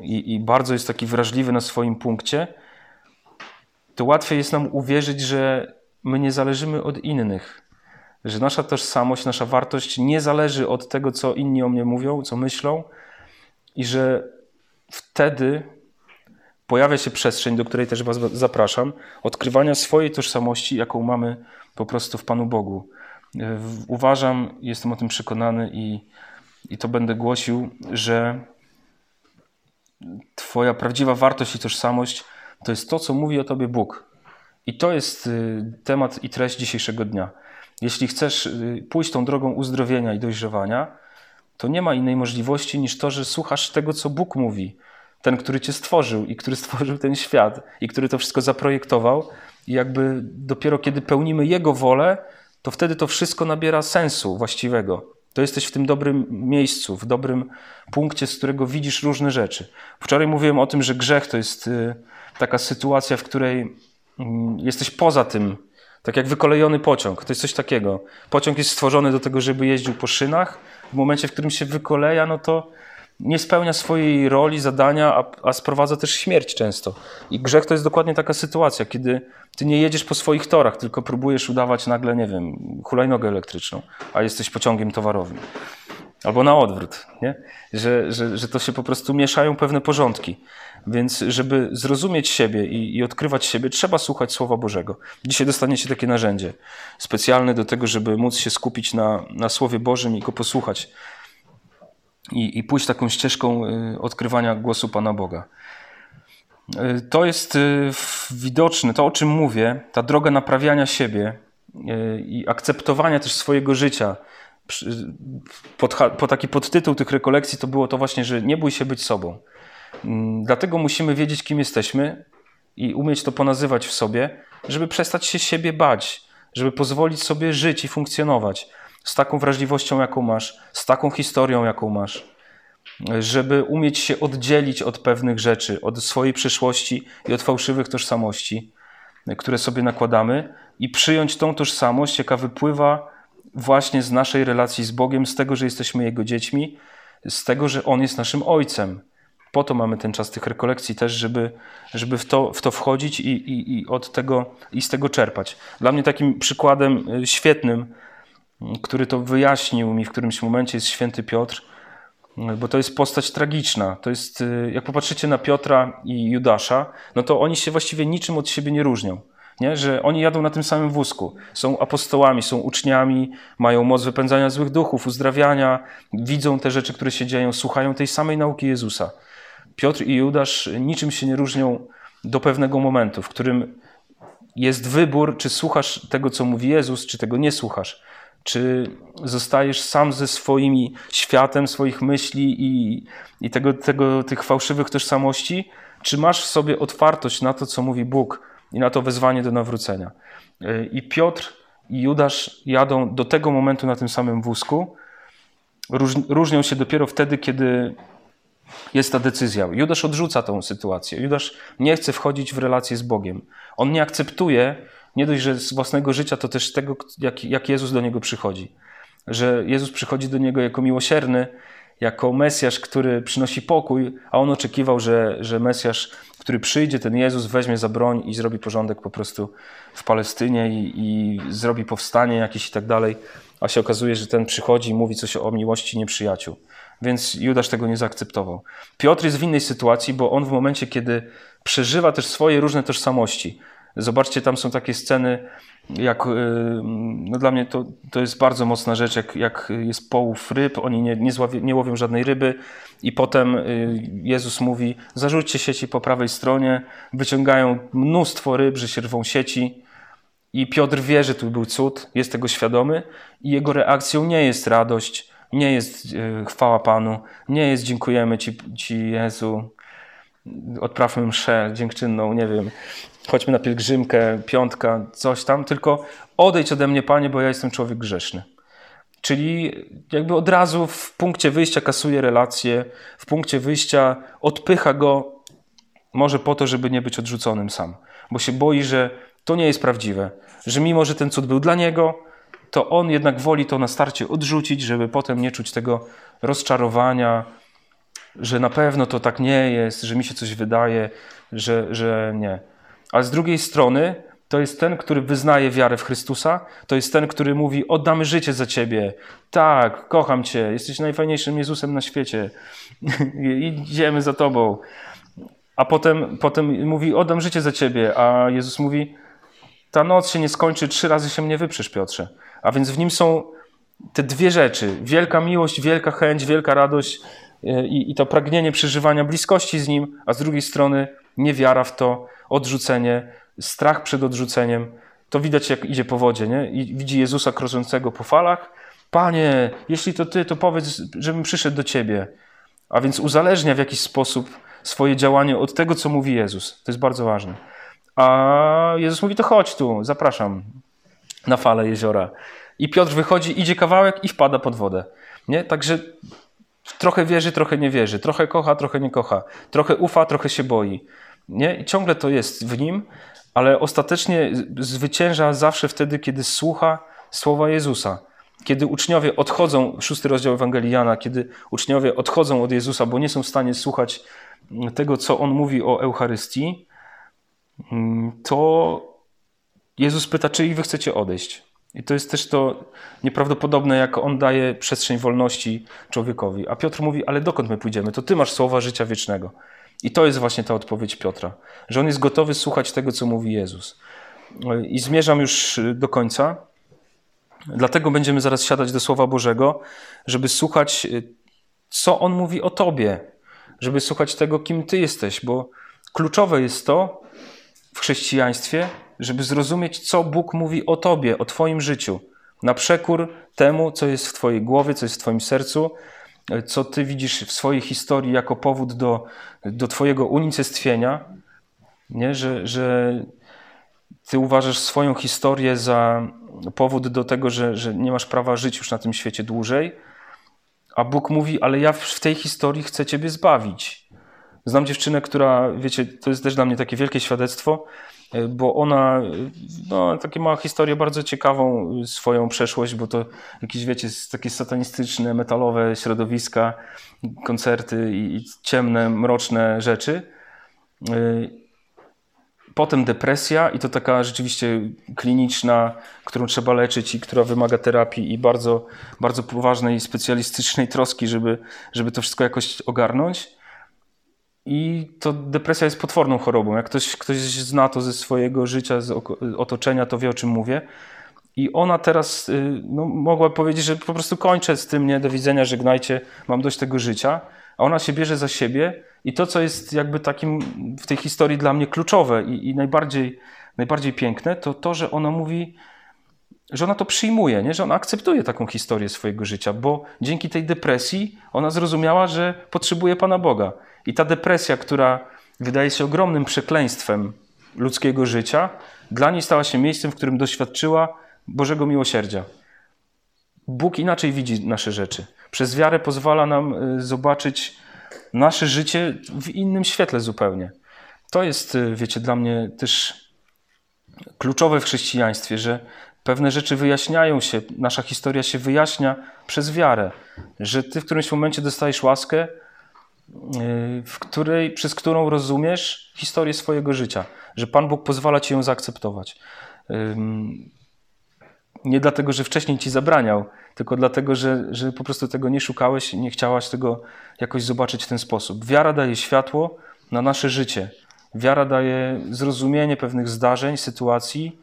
i, i bardzo jest taki wrażliwy na swoim punkcie, to łatwiej jest nam uwierzyć, że my nie zależymy od innych. Że nasza tożsamość, nasza wartość nie zależy od tego, co inni o mnie mówią, co myślą, i że wtedy pojawia się przestrzeń, do której też Was zapraszam, odkrywania swojej tożsamości, jaką mamy po prostu w Panu Bogu. Uważam, jestem o tym przekonany i, i to będę głosił, że Twoja prawdziwa wartość i tożsamość to jest to, co mówi o Tobie Bóg. I to jest y, temat i treść dzisiejszego dnia. Jeśli chcesz y, pójść tą drogą uzdrowienia i dojrzewania, to nie ma innej możliwości niż to, że słuchasz tego, co Bóg mówi. Ten, który cię stworzył i który stworzył ten świat i który to wszystko zaprojektował. I jakby dopiero kiedy pełnimy Jego wolę, to wtedy to wszystko nabiera sensu właściwego. To jesteś w tym dobrym miejscu, w dobrym punkcie, z którego widzisz różne rzeczy. Wczoraj mówiłem o tym, że grzech to jest y, taka sytuacja, w której mm, jesteś poza tym, tak jak wykolejony pociąg. To jest coś takiego. Pociąg jest stworzony do tego, żeby jeździł po szynach. W momencie, w którym się wykoleja, no to nie spełnia swojej roli, zadania, a, a sprowadza też śmierć często. I grzech to jest dokładnie taka sytuacja, kiedy ty nie jedziesz po swoich torach, tylko próbujesz udawać nagle, nie wiem, hulajnogę elektryczną, a jesteś pociągiem towarowym. Albo na odwrót, nie? Że, że, że to się po prostu mieszają pewne porządki. Więc, żeby zrozumieć siebie i, i, odkrywać siebie, trzeba słuchać Słowa Bożego. Dzisiaj dostaniecie takie narzędzie specjalne do tego, żeby móc się skupić na, na Słowie Bożym i go posłuchać i, i pójść taką ścieżką y, odkrywania głosu Pana Boga. Y, to jest y, widoczne, to o czym mówię, ta droga naprawiania siebie i akceptowania też swojego życia. Pod, po taki podtytuł tych rekolekcji to było to właśnie, że nie bój się być sobą. Mm, dlatego musimy wiedzieć, kim jesteśmy i umieć to ponazywać w sobie, żeby przestać się siebie bać, żeby pozwolić sobie żyć i funkcjonować z taką wrażliwością, jaką masz, z taką historią, jaką masz, żeby umieć się oddzielić od pewnych rzeczy, od swojej przyszłości i od fałszywych tożsamości, które sobie nakładamy, i przyjąć tą tożsamość, jaka wypływa właśnie z naszej relacji z Bogiem, z tego, że jesteśmy Jego dziećmi, z tego, że On jest naszym Ojcem. Po to mamy ten czas tych rekolekcji też, żeby, żeby w, to, w to wchodzić i, i, i od tego, i z tego czerpać. Dla mnie takim przykładem y, świetnym który to wyjaśnił mi w którymś momencie, jest święty Piotr, bo to jest postać tragiczna. To jest, y, jak popatrzycie na Piotra i Judasza, no to oni się właściwie niczym od siebie nie różnią. Nie? Że oni jadą na tym samym wózku. Są apostołami, są uczniami, mają moc wypędzania złych duchów, uzdrawiania, widzą te rzeczy, które się dzieją, słuchają tej samej nauki Jezusa. Piotr i Judasz niczym się nie różnią do pewnego momentu, w którym jest wybór, czy słuchasz tego, co mówi Jezus, czy tego nie słuchasz. Czy zostajesz sam ze swoim światem, swoich myśli i, i tego, tego, tych fałszywych tożsamości? Czy masz w sobie otwartość na to, co mówi Bóg i na to wezwanie do nawrócenia? I Piotr i Judasz jadą do tego momentu na tym samym wózku. Różnią się dopiero wtedy, kiedy jest ta decyzja. Judasz odrzuca tą sytuację. Judasz nie chce wchodzić w relację z Bogiem. On nie akceptuje nie dość, że z własnego życia, to też tego, jak, jak Jezus do niego przychodzi. Że Jezus przychodzi do niego jako miłosierny, jako Mesjasz, który przynosi pokój, a on oczekiwał, że, że Mesjasz, który przyjdzie, ten Jezus weźmie za broń i zrobi porządek po prostu w Palestynie i, i zrobi powstanie jakieś i tak dalej. A się okazuje, że ten przychodzi i mówi coś o miłości nieprzyjaciół. Więc Judasz tego nie zaakceptował. Piotr jest w innej sytuacji, bo on w momencie, kiedy przeżywa też swoje różne tożsamości, Zobaczcie, tam są takie sceny, jak, y, no dla mnie to, to jest bardzo mocna rzecz, jak, jak jest połów ryb, oni nie, nie, nie łowią żadnej ryby i potem y, Jezus mówi, zarzućcie sieci po prawej stronie, wyciągają mnóstwo ryb, że się rwą sieci I Piotr wie, że tu był cud, jest tego świadomy i jego reakcją nie jest radość, nie jest e, chwała Panu, nie jest dziękujemy Ci, Ci Jezu, odprawmy mszę dziękczynną, nie wiem, chodźmy na pielgrzymkę, piątka, coś tam, tylko odejdź ode mnie, Panie, bo ja jestem człowiek grzeszny. Czyli jakby od razu w punkcie wyjścia kasuje relacje, w punkcie wyjścia odpycha go, może po to, żeby nie być odrzuconym sam, bo się boi, że to nie jest prawdziwe, że mimo, że ten cud był dla niego, to on jednak woli to na starcie odrzucić, żeby potem nie czuć tego rozczarowania, że na pewno to tak nie jest, że mi się coś wydaje, że, że nie. Ale z drugiej strony to jest ten, który wyznaje wiarę w Chrystusa, to jest ten, który mówi: Oddamy życie za ciebie. Tak, kocham cię, jesteś najfajniejszym Jezusem na świecie. Idziemy za tobą. A potem, potem mówi: Oddam życie za ciebie. A Jezus mówi: Ta noc się nie skończy, trzy razy się mnie wyprzesz, Piotrze. A więc w nim są te dwie rzeczy: wielka miłość, wielka chęć, wielka radość e, i, i to pragnienie przeżywania bliskości z nim, a z drugiej strony niewiara w to, odrzucenie, strach przed odrzuceniem. To widać, jak idzie po wodzie, nie? I widzi Jezusa krążącego po falach. Panie, jeśli to ty, to powiedz, żebym przyszedł do ciebie. A więc uzależnia w jakiś sposób swoje działanie od tego, co mówi Jezus. To jest bardzo ważne. A Jezus mówi: To chodź tu, zapraszam na falę jeziora. I Piotr wychodzi, idzie kawałek i wpada pod wodę. Nie? Także trochę wierzy, trochę nie wierzy, trochę kocha, trochę nie kocha, trochę ufa, trochę się boi. Nie? I ciągle to jest w nim, ale ostatecznie zwycięża zawsze wtedy, kiedy słucha słowa Jezusa. Kiedy uczniowie odchodzą, szósty rozdział Ewangelii Jana, kiedy uczniowie odchodzą od Jezusa, bo nie są w stanie słuchać tego, co On mówi o Eucharystii, to Jezus pyta, czy i wy chcecie odejść. I to jest też to nieprawdopodobne, jak On daje przestrzeń wolności człowiekowi. A Piotr mówi, ale dokąd my pójdziemy? To Ty masz słowa życia wiecznego. I to jest właśnie ta odpowiedź Piotra, że on jest gotowy słuchać tego, co mówi Jezus. I zmierzam już do końca. Dlatego będziemy zaraz siadać do Słowa Bożego, żeby słuchać, co on mówi o tobie, żeby słuchać tego, kim ty jesteś, bo kluczowe jest to w chrześcijaństwie, żeby zrozumieć, co Bóg mówi o tobie, o twoim życiu, na przekór temu, co jest w twojej głowie, co jest w twoim sercu, co ty widzisz w swojej historii jako powód do, do twojego unicestwienia, nie? Że, że ty uważasz swoją historię za powód do tego, że, że nie masz prawa żyć już na tym świecie dłużej, a Bóg mówi, ale ja w tej historii chcę ciebie zbawić. Znam dziewczynę, która, wiecie, to jest też dla mnie takie wielkie świadectwo, E, bo ona no, takie ma historię bardzo ciekawą, y, swoją przeszłość, bo to jakieś, wiecie, takie satanistyczne, metalowe środowiska, koncerty i, i ciemne, mroczne rzeczy. E, potem depresja i to taka rzeczywiście kliniczna, którą trzeba leczyć i która wymaga terapii i bardzo, bardzo poważnej, specjalistycznej troski, żeby, żeby to wszystko jakoś ogarnąć. I to depresja jest potworną chorobą. Jak ktoś, ktoś zna to ze swojego życia, z otoczenia, to wie o czym mówię. I ona teraz y, no, mogła powiedzieć, że po prostu kończę z tym, nie, do widzenia, żegnajcie, mam dość tego życia. A ona się bierze za siebie i to, co jest jakby takim w tej historii dla mnie kluczowe i, i najbardziej, najbardziej piękne, to to, że ona mówi, że ona to przyjmuje, nie? że ona akceptuje taką historię swojego życia, bo dzięki tej depresji ona zrozumiała, że potrzebuje Pana Boga. I ta depresja, która wydaje się ogromnym przekleństwem ludzkiego życia, dla niej stała się miejscem, w którym doświadczyła Bożego miłosierdzia. Bóg inaczej widzi nasze rzeczy. Przez wiarę pozwala nam y, zobaczyć nasze życie w innym świetle zupełnie. To jest, y, wiecie, dla mnie też kluczowe w chrześcijaństwie, że pewne rzeczy wyjaśniają się, nasza historia się wyjaśnia przez wiarę, że ty w którymś momencie dostajesz łaskę, w której, przez którą rozumiesz historię swojego życia, że Pan Bóg pozwala ci ją zaakceptować. Nie dlatego, że wcześniej ci zabraniał, tylko dlatego, że, że po prostu tego nie szukałeś, nie chciałaś tego jakoś zobaczyć w ten sposób. Wiara daje światło na nasze życie. Wiara daje zrozumienie pewnych zdarzeń, sytuacji,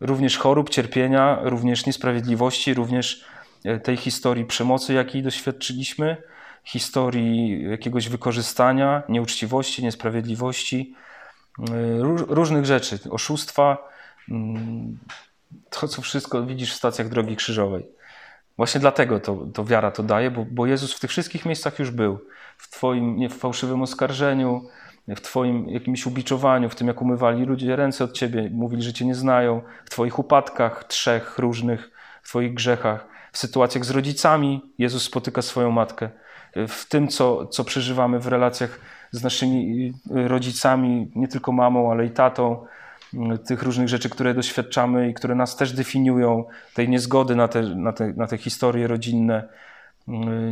również chorób, cierpienia, również niesprawiedliwości, również e, tej historii przemocy, jakiej doświadczyliśmy historii jakiegoś wykorzystania, nieuczciwości, niesprawiedliwości. różnych rzeczy, oszustwa, mm, to co wszystko widzisz w stacjach drogi krzyżowej. Właśnie dlatego to, to wiara to daje, bo, bo Jezus w tych wszystkich miejscach już był. W Twoim nie, w fałszywym oskarżeniu, w Twoim jakimś ubiczowaniu, w tym jak umywali ludzie ręce od Ciebie, mówili, że Cię nie znają, w Twoich upadkach trzech różnych, w Twoich grzechach, w sytuacjach z rodzicami Jezus spotyka swoją matkę, w tym, co, co przeżywamy w relacjach z naszymi rodzicami, nie tylko mamą, ale i tatą, tych różnych rzeczy, które doświadczamy i które nas też definiują, tej niezgody na te, na te, na te historie rodzinne,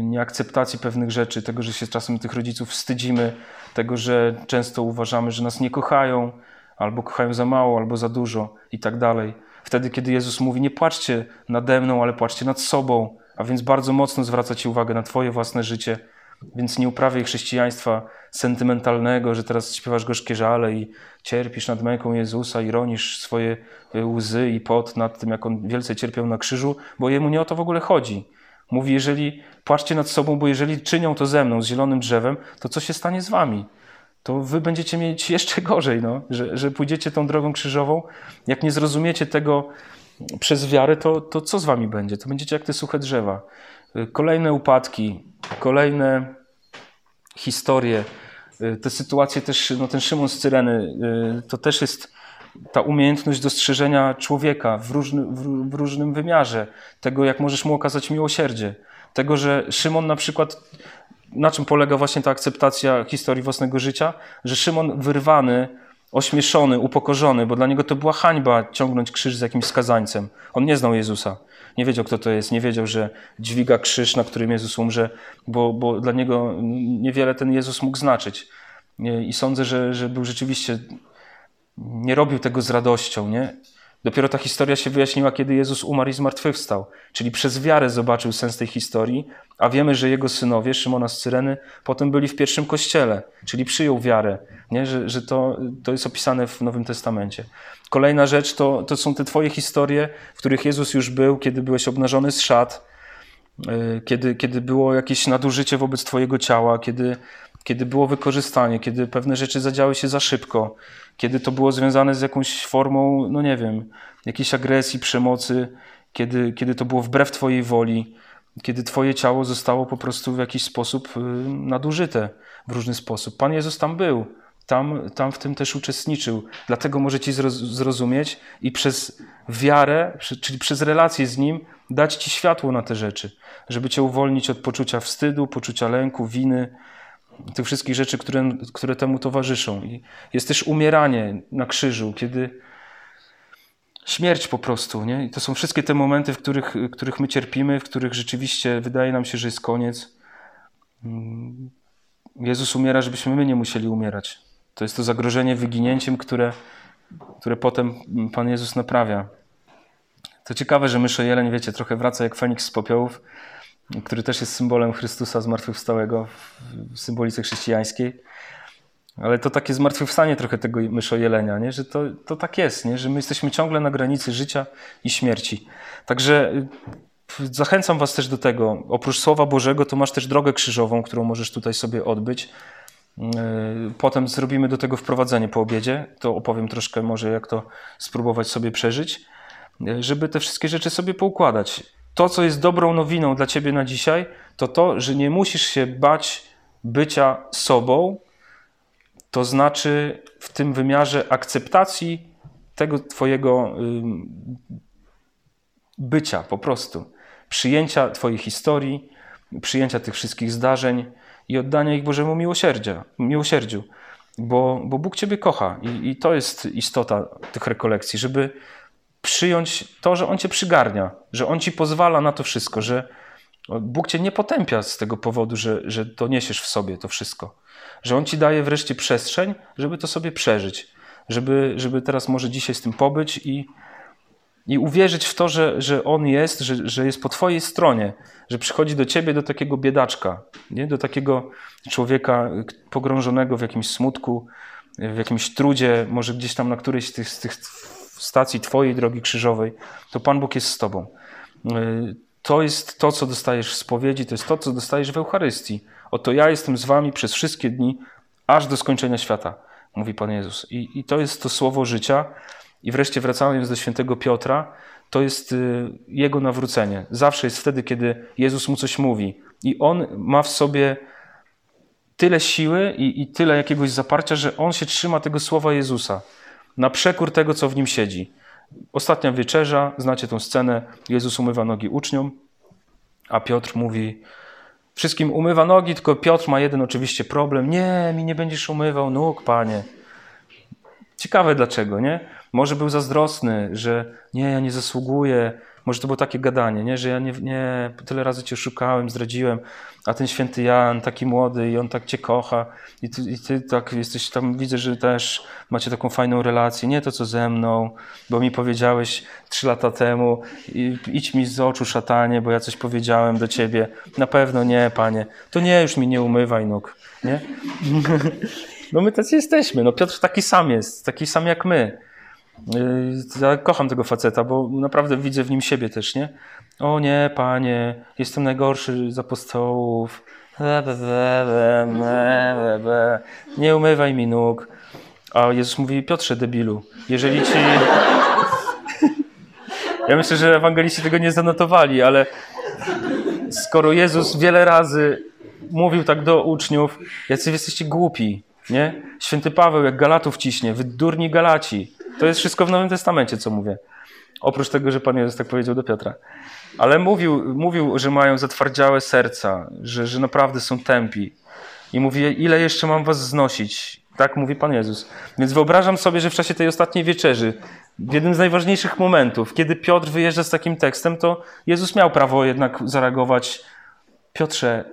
nieakceptacji pewnych rzeczy, tego, że się czasem tych rodziców wstydzimy, tego, że często uważamy, że nas nie kochają, albo kochają za mało, albo za dużo i tak dalej. Wtedy, kiedy Jezus mówi, nie płaczcie nade mną, ale płaczcie nad sobą, a więc bardzo mocno zwraca Ci uwagę na Twoje własne życie, więc nie uprawiaj chrześcijaństwa sentymentalnego, że teraz śpiewasz gorzkie żale i cierpisz nad męką Jezusa i ronisz swoje y, łzy i pot nad tym, jak On wielce cierpiał na krzyżu, bo Jemu nie o to w ogóle chodzi. Mówi, jeżeli płaczcie nad sobą, bo jeżeli czynią to ze mną, z zielonym drzewem, to co się stanie z wami? To wy będziecie mieć jeszcze gorzej, no, że, że pójdziecie tą drogą krzyżową. Jak nie zrozumiecie tego przez wiarę, to, to co z wami będzie? To będziecie jak te suche drzewa. Y, kolejne upadki, kolejne historie, y, te sytuacje też, no ten Szymon z Cyreny, y, to też jest ta umiejętność dostrzeżenia człowieka w, różny, w, w, różnym wymiarze, tego jak możesz mu okazać miłosierdzie, tego, że Szymon na przykład, na czym polega właśnie ta akceptacja historii własnego życia, że Szymon wyrwany, ośmieszony, upokorzony, bo dla niego to była hańba ciągnąć krzyż z jakimś skazańcem. On nie znał Jezusa. Nie wiedział, kto to jest, nie wiedział, że dźwiga krzyż, na którym Jezus umrze, bo, bo dla niego niewiele ten Jezus mógł znaczyć. I sądzę, że, że był rzeczywiście, nie robił tego z radością, nie? Dopiero ta historia się wyjaśniła, kiedy Jezus umarł i zmartwychwstał. Czyli przez wiarę zobaczył sens tej historii, a wiemy, że jego synowie, Szymona z Cyreny, potem byli w pierwszym kościele, czyli przyjął wiarę, nie? że, że to, to jest opisane w Nowym Testamencie. Kolejna rzecz to, to są te Twoje historie, w których Jezus już był, kiedy byłeś obnażony z szat, y, kiedy, kiedy było jakieś nadużycie wobec Twojego ciała, kiedy, kiedy było wykorzystanie, kiedy pewne rzeczy zadziały się za szybko, kiedy to było związane z jakąś formą, no nie wiem, jakiejś agresji, przemocy, kiedy, kiedy to było wbrew Twojej woli, kiedy Twoje ciało zostało po prostu w jakiś sposób y, nadużyte w różny sposób. Pan Jezus tam był tam, tam w tym też uczestniczył. Dlatego może ci zrozumieć i przez wiarę, czyli przez relację z Nim, dać Ci światło na te rzeczy, żeby Cię uwolnić od poczucia wstydu, poczucia lęku, winy, tych wszystkich rzeczy, które, które temu towarzyszą. I jest też umieranie na krzyżu, kiedy śmierć po prostu. Nie? I to są wszystkie te momenty, w których, w których my cierpimy, w których rzeczywiście wydaje nam się, że jest koniec. Mm. Jezus umiera, żebyśmy my nie musieli umierać. To jest to zagrożenie wyginięciem, które, które potem Pan Jezus naprawia. To ciekawe, że myszojeleń, wiecie, trochę wraca jak Feniks z popiołów, który też jest symbolem Chrystusa zmartwychwstałego w symbolice chrześcijańskiej. Ale to takie zmartwychwstanie trochę tego myszojelenia, nie? że to, to tak jest, nie? że my jesteśmy ciągle na granicy życia i śmierci. Także y, zachęcam Was też do tego. Oprócz Słowa Bożego, to masz też drogę krzyżową, którą możesz tutaj sobie odbyć. Yy, potem zrobimy do tego wprowadzenie po obiedzie. To opowiem troszkę może, jak to spróbować sobie przeżyć, yy, żeby te wszystkie rzeczy sobie poukładać. To, co jest dobrą nowiną dla ciebie na dzisiaj, to to, że nie musisz się bać bycia sobą, to znaczy w tym wymiarze akceptacji tego twojego bycia po prostu. Przyjęcia twojej historii, przyjęcia tych wszystkich zdarzeń, i oddania ich Bożemu miłosierdzia, miłosierdziu, bo, bo Bóg Ciebie kocha I, i to jest istota tych rekolekcji, żeby przyjąć to, że On Cię przygarnia, że On Ci pozwala na to wszystko, że Bóg Cię nie potępia z tego powodu, że, że to niesiesz w sobie to wszystko, że On Ci daje wreszcie przestrzeń, żeby to sobie przeżyć, żeby, żeby teraz może dzisiaj z tym pobyć i, i uwierzyć w to, że, że On jest, że, że jest po Twojej stronie, że przychodzi do Ciebie, do takiego biedaczka, nie? do takiego człowieka pogrążonego w jakimś smutku, w jakimś trudzie, może gdzieś tam na którejś z tych, z tych stacji Twojej drogi krzyżowej, to Pan Bóg jest z Tobą. Y, to jest to, co dostajesz w spowiedzi, to jest to, co dostajesz w Eucharystii. Oto ja jestem z Wami przez wszystkie dni, aż do skończenia świata. mówi Pan Jezus. I, I to jest to słowo życia. I wreszcie wracając do świętego Piotra, to jest y, jego nawrócenie. Zawsze jest wtedy, kiedy Jezus mu coś mówi. I on ma w sobie tyle siły i, i tyle jakiegoś zaparcia, że on się trzyma tego słowa Jezusa na przekór tego, co w nim siedzi. Ostatnia wieczerza, znacie tą scenę, Jezus umywa nogi uczniom, a Piotr mówi, wszystkim umywa nogi, tylko Piotr ma jeden oczywiście problem, nie, mi nie będziesz umywał nóg, panie. Ciekawe dlaczego, nie? Może był zazdrosny, że nie, ja nie zasługuję, może to było takie gadanie, nie? że ja nie, nie, tyle razy cię szukałem, zdradziłem, a ten święty Jan, taki młody i on tak cię kocha i ty, i ty tak jesteś tam, widzę, że też macie taką fajną relację, nie to co ze mną, bo mi powiedziałeś trzy lata temu, idź mi z oczu szatanie, bo ja coś powiedziałem do ciebie. Na pewno nie, panie. To nie, już mi nie umywaj nóg, nie? No my tacy jesteśmy. No Piotr taki sam jest, taki sam jak my. Y, ja kocham tego faceta, bo naprawdę widzę w nim siebie też, nie? O nie, panie, jestem najgorszy z apostołów. Nie umywaj mi nóg. A Jezus mówi, Piotrze, debilu, jeżeli ci... Ja myślę, że ewangeliści tego nie zanotowali, ale skoro Jezus wiele razy mówił tak do uczniów, jacy jesteście głupi, nie? Święty Paweł jak Galatów ciśnie, wy durni Galaci. To jest wszystko w Nowym Testamencie, co mówię. Oprócz tego, że Pan Jezus tak powiedział do Piotra. Ale mówił, mówił że mają zatwardziałe serca, że, że naprawdę są tępi. I mówi, ile jeszcze mam was znosić? Tak mówi Pan Jezus. Więc wyobrażam sobie, że w czasie tej ostatniej wieczerzy, w jednym z najważniejszych momentów, kiedy Piotr wyjeżdża z takim tekstem, to Jezus miał prawo jednak zareagować. Piotrze,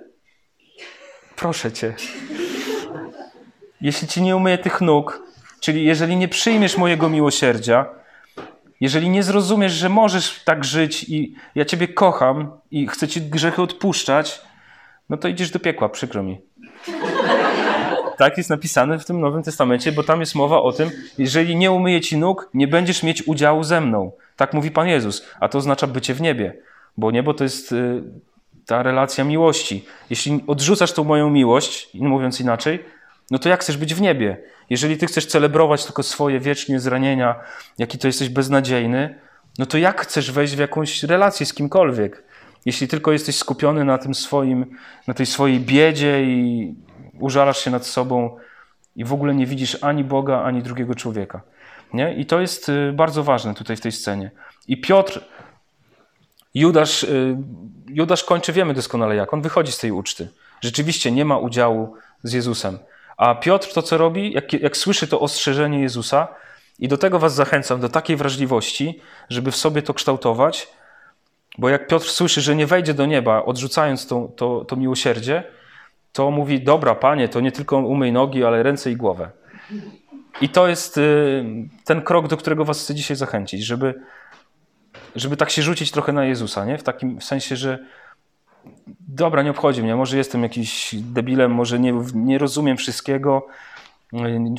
proszę cię, jeśli ci nie umyję tych nóg, czyli jeżeli nie przyjmiesz mojego miłosierdzia, jeżeli nie zrozumiesz, że możesz tak żyć i ja ciebie kocham i chcę ci grzechy odpuszczać, no to idziesz do piekła, przykro mi. Tak jest napisane w tym Nowym Testamencie, bo tam jest mowa o tym, jeżeli nie umyję ci nóg, nie będziesz mieć udziału ze mną. Tak mówi Pan Jezus, a to oznacza bycie w niebie, bo niebo to jest y, ta relacja miłości. Jeśli odrzucasz tą moją miłość, mówiąc inaczej, no to jak chcesz być w niebie? Jeżeli ty chcesz celebrować tylko swoje wiecznie zranienia, jaki to jesteś beznadziejny, no to jak chcesz wejść w jakąś relację z kimkolwiek? Jeśli tylko jesteś skupiony na tym swoim, na tej swojej biedzie i użalasz się nad sobą i w ogóle nie widzisz ani Boga, ani drugiego człowieka. Nie? I to jest y, bardzo ważne tutaj w tej scenie. I Piotr, Judasz, y, Judasz kończy, wiemy doskonale jak, on wychodzi z tej uczty. Rzeczywiście nie ma udziału z Jezusem. A Piotr to, co robi, jak, jak słyszy to ostrzeżenie Jezusa, i do tego was zachęcam, do takiej wrażliwości, żeby w sobie to kształtować, bo jak Piotr słyszy, że nie wejdzie do nieba, odrzucając to, to, to miłosierdzie, to mówi: Dobra, panie, to nie tylko umyj nogi, ale ręce i głowę. I to jest y, ten krok, do którego was chcę dzisiaj zachęcić, żeby, żeby tak się rzucić trochę na Jezusa, nie? w takim sensie, że dobra, nie obchodzi mnie, może jestem jakiś debilem, może nie, nie rozumiem wszystkiego,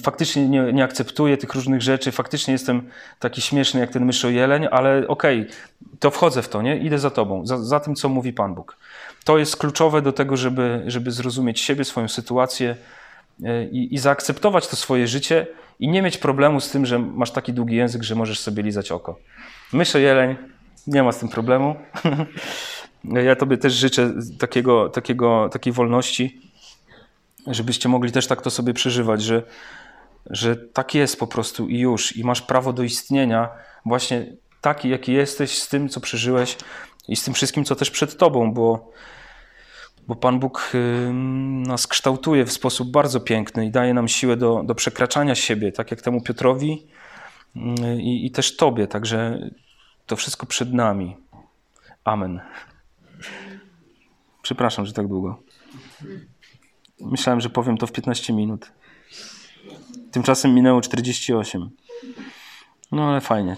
faktycznie nie, nie, akceptuję tych różnych rzeczy, faktycznie jestem taki śmieszny jak ten myszojeleń, ale okej, okay, to wchodzę w to, nie? idę za tobą, za, za, tym, co mówi Pan Bóg. To jest kluczowe do tego, żeby, żeby zrozumieć siebie, swoją sytuację e, i, i zaakceptować to swoje życie i nie mieć problemu z tym, że masz taki długi język, że możesz sobie lizać oko. Myszojeleń, nie ma z tym problemu. Ja Tobie też życzę takiego, takiego, takiej wolności, żebyście mogli też tak to sobie przeżywać, że, że tak jest po prostu i już, i masz prawo do istnienia właśnie taki, jaki jesteś, z tym, co przeżyłeś i z tym wszystkim, co też przed Tobą, bo, bo Pan Bóg nas kształtuje w sposób bardzo piękny i daje nam siłę do, do przekraczania siebie, tak jak temu Piotrowi i, i też Tobie. Także to wszystko przed nami. Amen. Przepraszam, że tak długo. Myślałem, że powiem to w 15 minut. Tymczasem minęło 48. No ale fajnie.